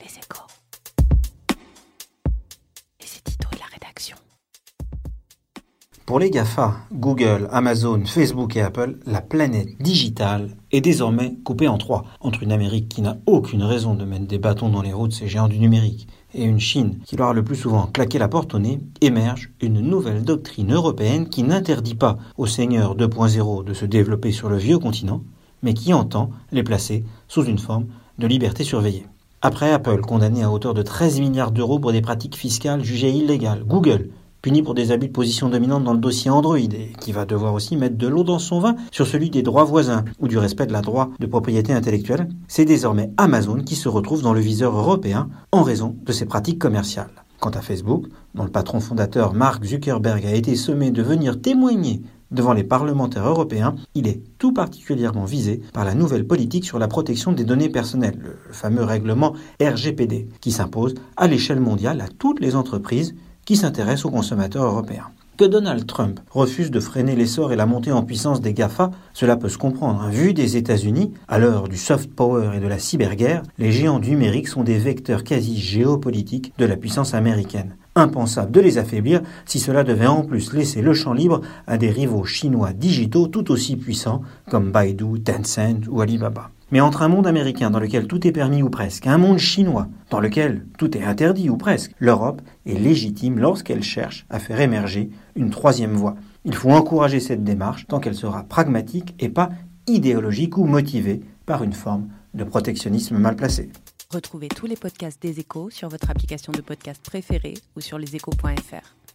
Les échos. La rédaction. Pour les GAFA, Google, Amazon, Facebook et Apple, la planète digitale est désormais coupée en trois, entre une Amérique qui n'a aucune raison de mettre des bâtons dans les roues de ces géants du numérique et une Chine qui leur a le plus souvent claqué la porte au nez, émerge une nouvelle doctrine européenne qui n'interdit pas aux seigneurs 2.0 de se développer sur le vieux continent, mais qui entend les placer sous une forme de liberté surveillée. Après Apple, condamné à hauteur de 13 milliards d'euros pour des pratiques fiscales jugées illégales, Google, puni pour des abus de position dominante dans le dossier Android et qui va devoir aussi mettre de l'eau dans son vin sur celui des droits voisins ou du respect de la droit de propriété intellectuelle, c'est désormais Amazon qui se retrouve dans le viseur européen en raison de ses pratiques commerciales. Quant à Facebook, dont le patron fondateur Mark Zuckerberg a été sommé de venir témoigner devant les parlementaires européens, il est tout particulièrement visé par la nouvelle politique sur la protection des données personnelles, le fameux règlement RGPD, qui s'impose à l'échelle mondiale à toutes les entreprises qui s'intéresse aux consommateurs européens. Que Donald Trump refuse de freiner l'essor et la montée en puissance des GAFA, cela peut se comprendre. Vu des États-Unis, à l'heure du soft power et de la cyberguerre, les géants numériques sont des vecteurs quasi géopolitiques de la puissance américaine. Impensable de les affaiblir si cela devait en plus laisser le champ libre à des rivaux chinois digitaux tout aussi puissants comme Baidu, Tencent ou Alibaba. Mais entre un monde américain dans lequel tout est permis ou presque, un monde chinois dans lequel tout est interdit ou presque, l'Europe est légitime lorsqu'elle cherche à faire émerger une troisième voie. Il faut encourager cette démarche tant qu'elle sera pragmatique et pas idéologique ou motivée par une forme de protectionnisme mal placé. Retrouvez tous les podcasts des échos sur votre application de podcast préférée ou sur leséchos.fr.